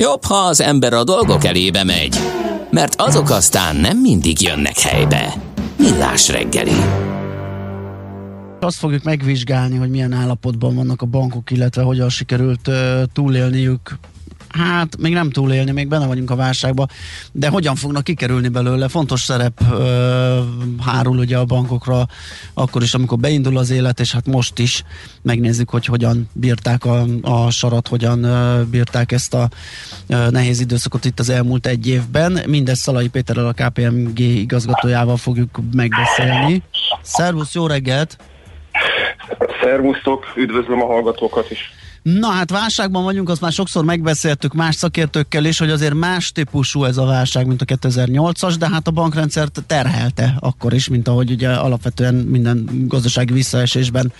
Jobb, ha az ember a dolgok elébe megy, mert azok aztán nem mindig jönnek helybe. Millás reggeli. Azt fogjuk megvizsgálni, hogy milyen állapotban vannak a bankok, illetve hogyan sikerült túlélniük hát még nem túlélni, még benne vagyunk a válságban, de hogyan fognak kikerülni belőle? Fontos szerep ö, hárul ugye a bankokra akkor is, amikor beindul az élet, és hát most is megnézzük, hogy hogyan bírták a, a sarat, hogyan ö, bírták ezt a ö, nehéz időszakot itt az elmúlt egy évben. Mindezt Szalai Péterrel, a KPMG igazgatójával fogjuk megbeszélni. Szervusz, jó reggelt! Szervusztok, üdvözlöm a hallgatókat is! Na hát válságban vagyunk, azt már sokszor megbeszéltük más szakértőkkel is, hogy azért más típusú ez a válság, mint a 2008-as, de hát a bankrendszert terhelte akkor is, mint ahogy ugye alapvetően minden gazdasági visszaesésben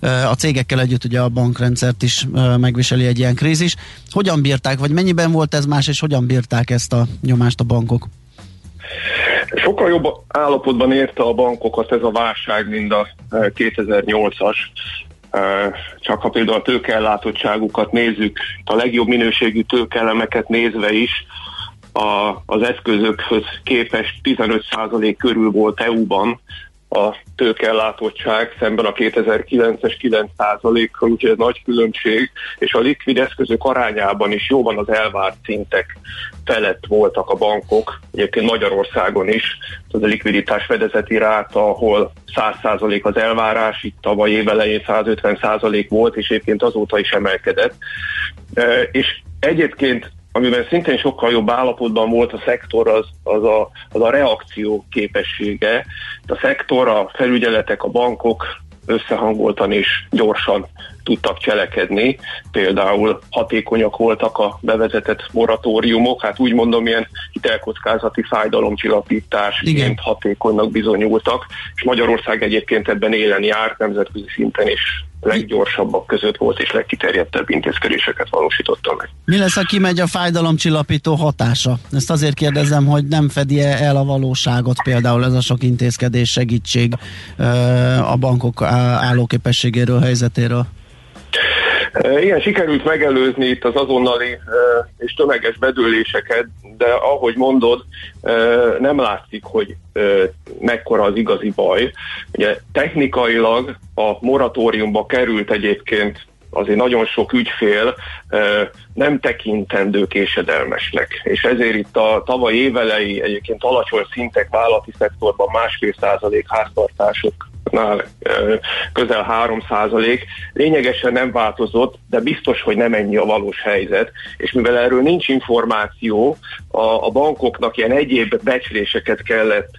a cégekkel együtt ugye a bankrendszert is megviseli egy ilyen krízis. Hogyan bírták, vagy mennyiben volt ez más, és hogyan bírták ezt a nyomást a bankok? Sokkal jobb állapotban érte a bankokat ez a válság, mint a 2008-as. Csak ha például a tőkeellátottságukat nézzük, a legjobb minőségű tőkeelemeket nézve is, a, az eszközökhöz képest 15% körül volt EU-ban a tőkeellátottság szemben a 2009-es 9%-kal, úgyhogy ez nagy különbség, és a likvid eszközök arányában is jóban az elvárt szintek felett voltak a bankok, egyébként Magyarországon is, az a likviditás fedezeti ráta, ahol 100% az elvárás, itt tavaly évelején 150% volt, és egyébként azóta is emelkedett. E, és egyébként amiben szintén sokkal jobb állapotban volt a szektor, az, az, a, az a reakció képessége. A szektor, a felügyeletek, a bankok összehangoltan és gyorsan tudtak cselekedni. Például hatékonyak voltak a bevezetett moratóriumok, hát úgy mondom, ilyen hitelkockázati fájdalomcsillapításként hatékonynak bizonyultak, és Magyarország egyébként ebben élen járt nemzetközi szinten is leggyorsabbak között volt, és legkiterjedtebb intézkedéseket valósította meg. Mi lesz, ha kimegy a fájdalomcsillapító hatása? Ezt azért kérdezem, hogy nem fedi el a valóságot például ez a sok intézkedés segítség a bankok állóképességéről, helyzetéről? Ilyen sikerült megelőzni itt az azonnali és tömeges bedőléseket, de ahogy mondod, nem látszik, hogy mekkora az igazi baj. Ugye technikailag a moratóriumba került egyébként azért nagyon sok ügyfél nem tekintendő késedelmesnek. És ezért itt a tavaly évelei egyébként alacsony szintek vállalati szektorban másfél százalék háztartások nál közel 3 százalék. Lényegesen nem változott, de biztos, hogy nem ennyi a valós helyzet, és mivel erről nincs információ, a, a bankoknak ilyen egyéb becsléseket kellett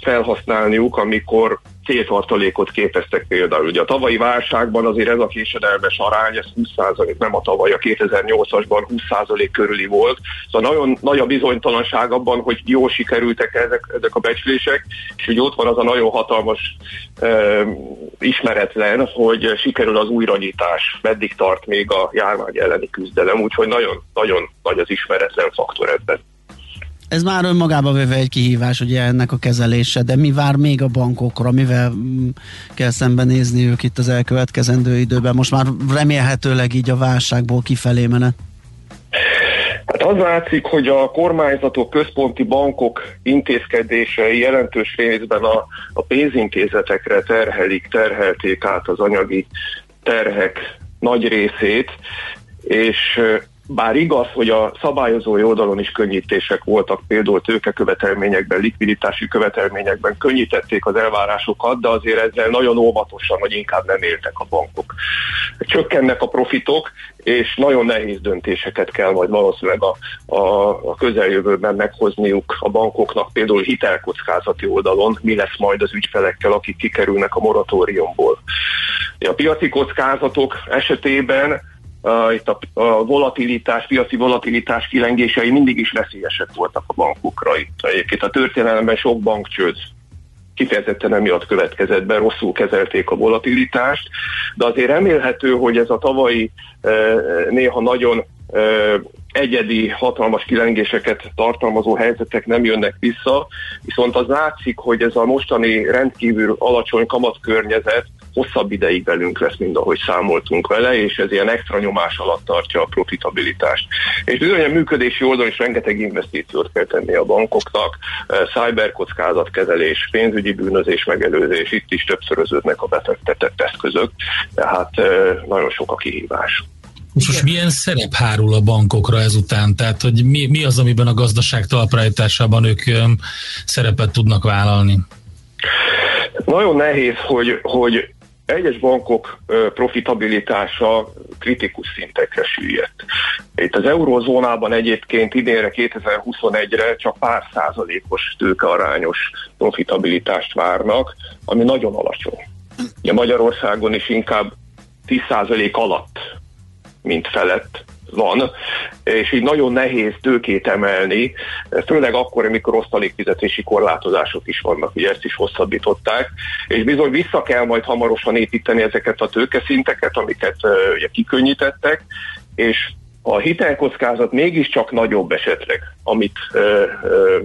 felhasználniuk, amikor céltartalékot képeztek például. Ugye a tavalyi válságban azért ez a késedelmes arány, ez 20% nem a tavaly, a 2008-asban 20% körüli volt. Szóval nagyon nagy a bizonytalanság abban, hogy jól sikerültek ezek, ezek a becslések, és hogy ott van az a nagyon hatalmas uh, ismeretlen, hogy sikerül az újranyitás, meddig tart még a járvány elleni küzdelem, úgyhogy nagyon, nagyon nagy az ismeretlen faktor ebben ez már önmagába véve egy kihívás, ugye ennek a kezelése, de mi vár még a bankokra, mivel mm, kell szembenézni ők itt az elkövetkezendő időben? Most már remélhetőleg így a válságból kifelé menet. Hát az látszik, hogy a kormányzatok, központi bankok intézkedései jelentős részben a, a pénzintézetekre terhelik, terhelték át az anyagi terhek nagy részét, és bár igaz, hogy a szabályozói oldalon is könnyítések voltak, például tőkekövetelményekben, likviditási követelményekben könnyítették az elvárásokat, de azért ezzel nagyon óvatosan, vagy inkább nem éltek a bankok. Csökkennek a profitok, és nagyon nehéz döntéseket kell majd valószínűleg a, a, a közeljövőben meghozniuk a bankoknak, például hitelkockázati oldalon, mi lesz majd az ügyfelekkel, akik kikerülnek a moratóriumból. A piaci kockázatok esetében uh, itt a, a volatilitás, piaci volatilitás kilengései mindig is veszélyesek voltak a bankokra. Itt egyébként a történelemben sok bankcsőd kifejezetten emiatt következett be, rosszul kezelték a volatilitást, de azért remélhető, hogy ez a tavalyi néha nagyon egyedi, hatalmas kilengéseket tartalmazó helyzetek nem jönnek vissza, viszont az látszik, hogy ez a mostani rendkívül alacsony kamatkörnyezet hosszabb ideig velünk lesz, mint ahogy számoltunk vele, és ez ilyen extra nyomás alatt tartja a profitabilitást. És bizony a működési oldalon is rengeteg investíciót kell tenni a bankoknak, cyberkockázatkezelés, pénzügyi bűnözés megelőzés, itt is többszöröződnek a befektetett eszközök, tehát nagyon sok a kihívás. Most milyen szerep hárul a bankokra ezután? Tehát, hogy mi, mi az, amiben a gazdaság talpraállításában ők szerepet tudnak vállalni? Nagyon nehéz, hogy, hogy egyes bankok profitabilitása kritikus szintekre süllyedt. Itt az eurozónában egyébként idénre 2021-re csak pár százalékos tőkearányos profitabilitást várnak, ami nagyon alacsony. Ugye Magyarországon is inkább 10 százalék alatt, mint felett van, és így nagyon nehéz tőkét emelni, főleg akkor, amikor osztalékfizetési korlátozások is vannak, ugye ezt is hosszabbították, és bizony vissza kell majd hamarosan építeni ezeket a tőkeszinteket, amiket ugye kikönnyítettek, és a hitelkockázat mégiscsak nagyobb esetleg, amit ö, ö,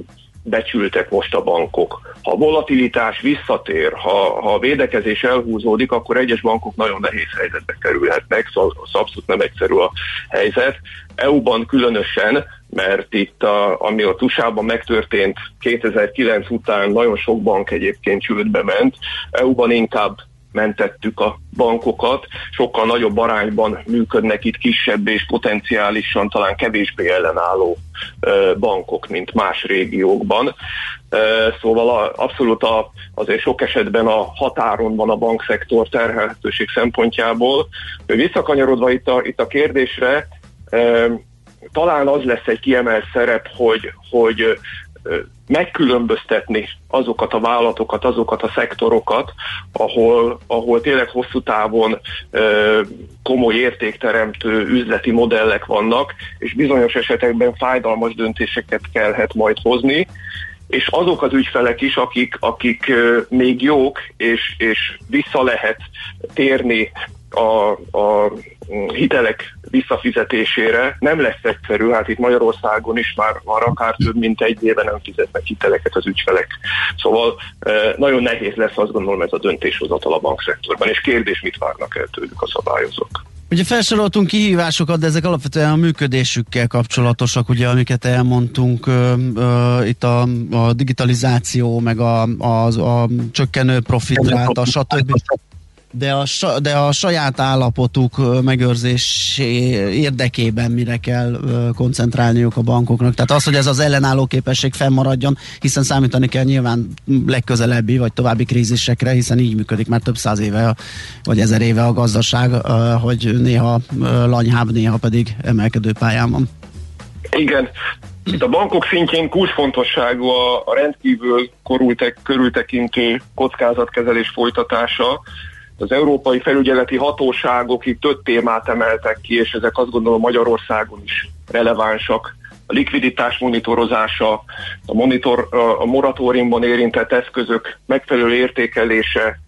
becsültek most a bankok. Ha volatilitás visszatér, ha, ha a védekezés elhúzódik, akkor egyes bankok nagyon nehéz helyzetbe kerülhetnek, szóval abszolút nem egyszerű a helyzet. EU-ban különösen, mert itt, a, ami a USA-ban megtörtént 2009 után nagyon sok bank egyébként csődbe ment, EU-ban inkább mentettük a bankokat, sokkal nagyobb arányban működnek itt kisebb és potenciálisan talán kevésbé ellenálló bankok, mint más régiókban. Szóval abszolút a, azért sok esetben a határon van a bankszektor terhelhetőség szempontjából. Visszakanyarodva itt a, itt a kérdésre, talán az lesz egy kiemelt szerep, hogy, hogy megkülönböztetni azokat a vállalatokat, azokat a szektorokat, ahol, ahol tényleg hosszú távon ö, komoly értékteremtő üzleti modellek vannak, és bizonyos esetekben fájdalmas döntéseket kellhet majd hozni, és azok az ügyfelek is, akik, akik még jók, és, és vissza lehet térni a, a hitelek visszafizetésére nem lesz egyszerű, hát itt Magyarországon is már, már akár több mint egy éve nem fizetnek hiteleket az ügyfelek. Szóval nagyon nehéz lesz azt gondolom ez a döntéshozatal a bankszektorban, és kérdés, mit várnak el tőlük a szabályozók. Ugye felsoroltunk kihívásokat, de ezek alapvetően a működésükkel kapcsolatosak, ugye, amiket elmondtunk, ö, ö, itt a, a digitalizáció, meg a, a, a csökkenő profitráta, stb de a, de a saját állapotuk megőrzés érdekében mire kell koncentrálniuk a bankoknak. Tehát az, hogy ez az ellenálló képesség fennmaradjon, hiszen számítani kell nyilván legközelebbi vagy további krízisekre, hiszen így működik már több száz éve vagy ezer éve a gazdaság, hogy néha lanyhább, néha pedig emelkedő pályán van. Igen, itt a bankok szintjén kulcsfontosságú a, rendkívül korultek, körültekintő kockázatkezelés folytatása, az európai felügyeleti hatóságok itt több témát emeltek ki, és ezek azt gondolom Magyarországon is relevánsak. A likviditás monitorozása, a, monitor, a moratóriumban érintett eszközök megfelelő értékelése,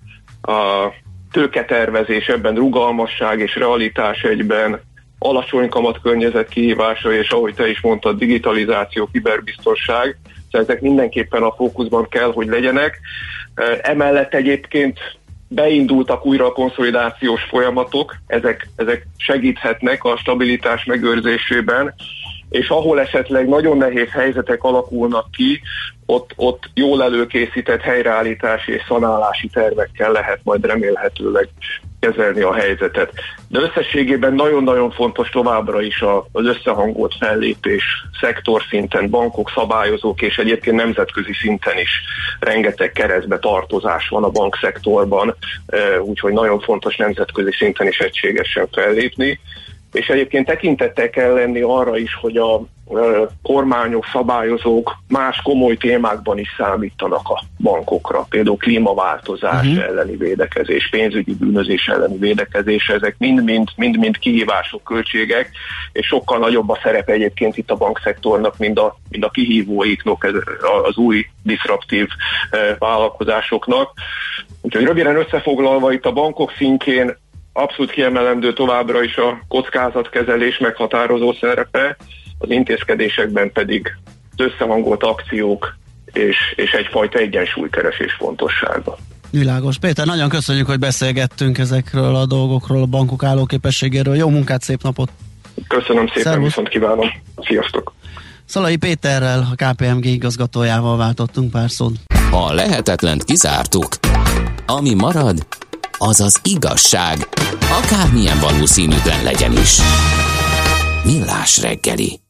a tőketervezés, ebben rugalmasság és realitás egyben, alacsony kamat környezet kihívása, és ahogy te is mondtad, digitalizáció, kiberbiztonság, szóval ezek mindenképpen a fókuszban kell, hogy legyenek. Emellett egyébként beindultak újra a konszolidációs folyamatok, ezek, ezek segíthetnek a stabilitás megőrzésében, és ahol esetleg nagyon nehéz helyzetek alakulnak ki, ott, ott jól előkészített helyreállítási és szanálási tervekkel lehet majd remélhetőleg kezelni a helyzetet. De összességében nagyon-nagyon fontos továbbra is az összehangolt fellépés szektor szinten, bankok, szabályozók és egyébként nemzetközi szinten is rengeteg keresztbe tartozás van a bankszektorban, úgyhogy nagyon fontos nemzetközi szinten is egységesen fellépni és egyébként tekintettel kell lenni arra is, hogy a kormányok, szabályozók más komoly témákban is számítanak a bankokra, például klímaváltozás uh-huh. elleni védekezés, pénzügyi bűnözés elleni védekezés, ezek mind-mind, mind-mind kihívások, költségek, és sokkal nagyobb a szerep egyébként itt a bankszektornak, mint a, mint a kihívóiknak, az új diszraptív vállalkozásoknak. Úgyhogy röviden összefoglalva itt a bankok szintjén abszolút kiemelendő továbbra is a kockázatkezelés meghatározó szerepe, az intézkedésekben pedig az összehangolt akciók és, és egyfajta egyensúlykeresés fontossága. Világos. Péter, nagyon köszönjük, hogy beszélgettünk ezekről a dolgokról, a bankok állóképességéről. Jó munkát, szép napot! Köszönöm szépen, Szervusz. viszont kívánom. Sziasztok! Szalai Péterrel, a KPMG igazgatójával váltottunk pár szót. Ha lehetetlent kizártuk, ami marad, az az igazság, akármilyen valószínűtlen legyen is. Millás reggeli.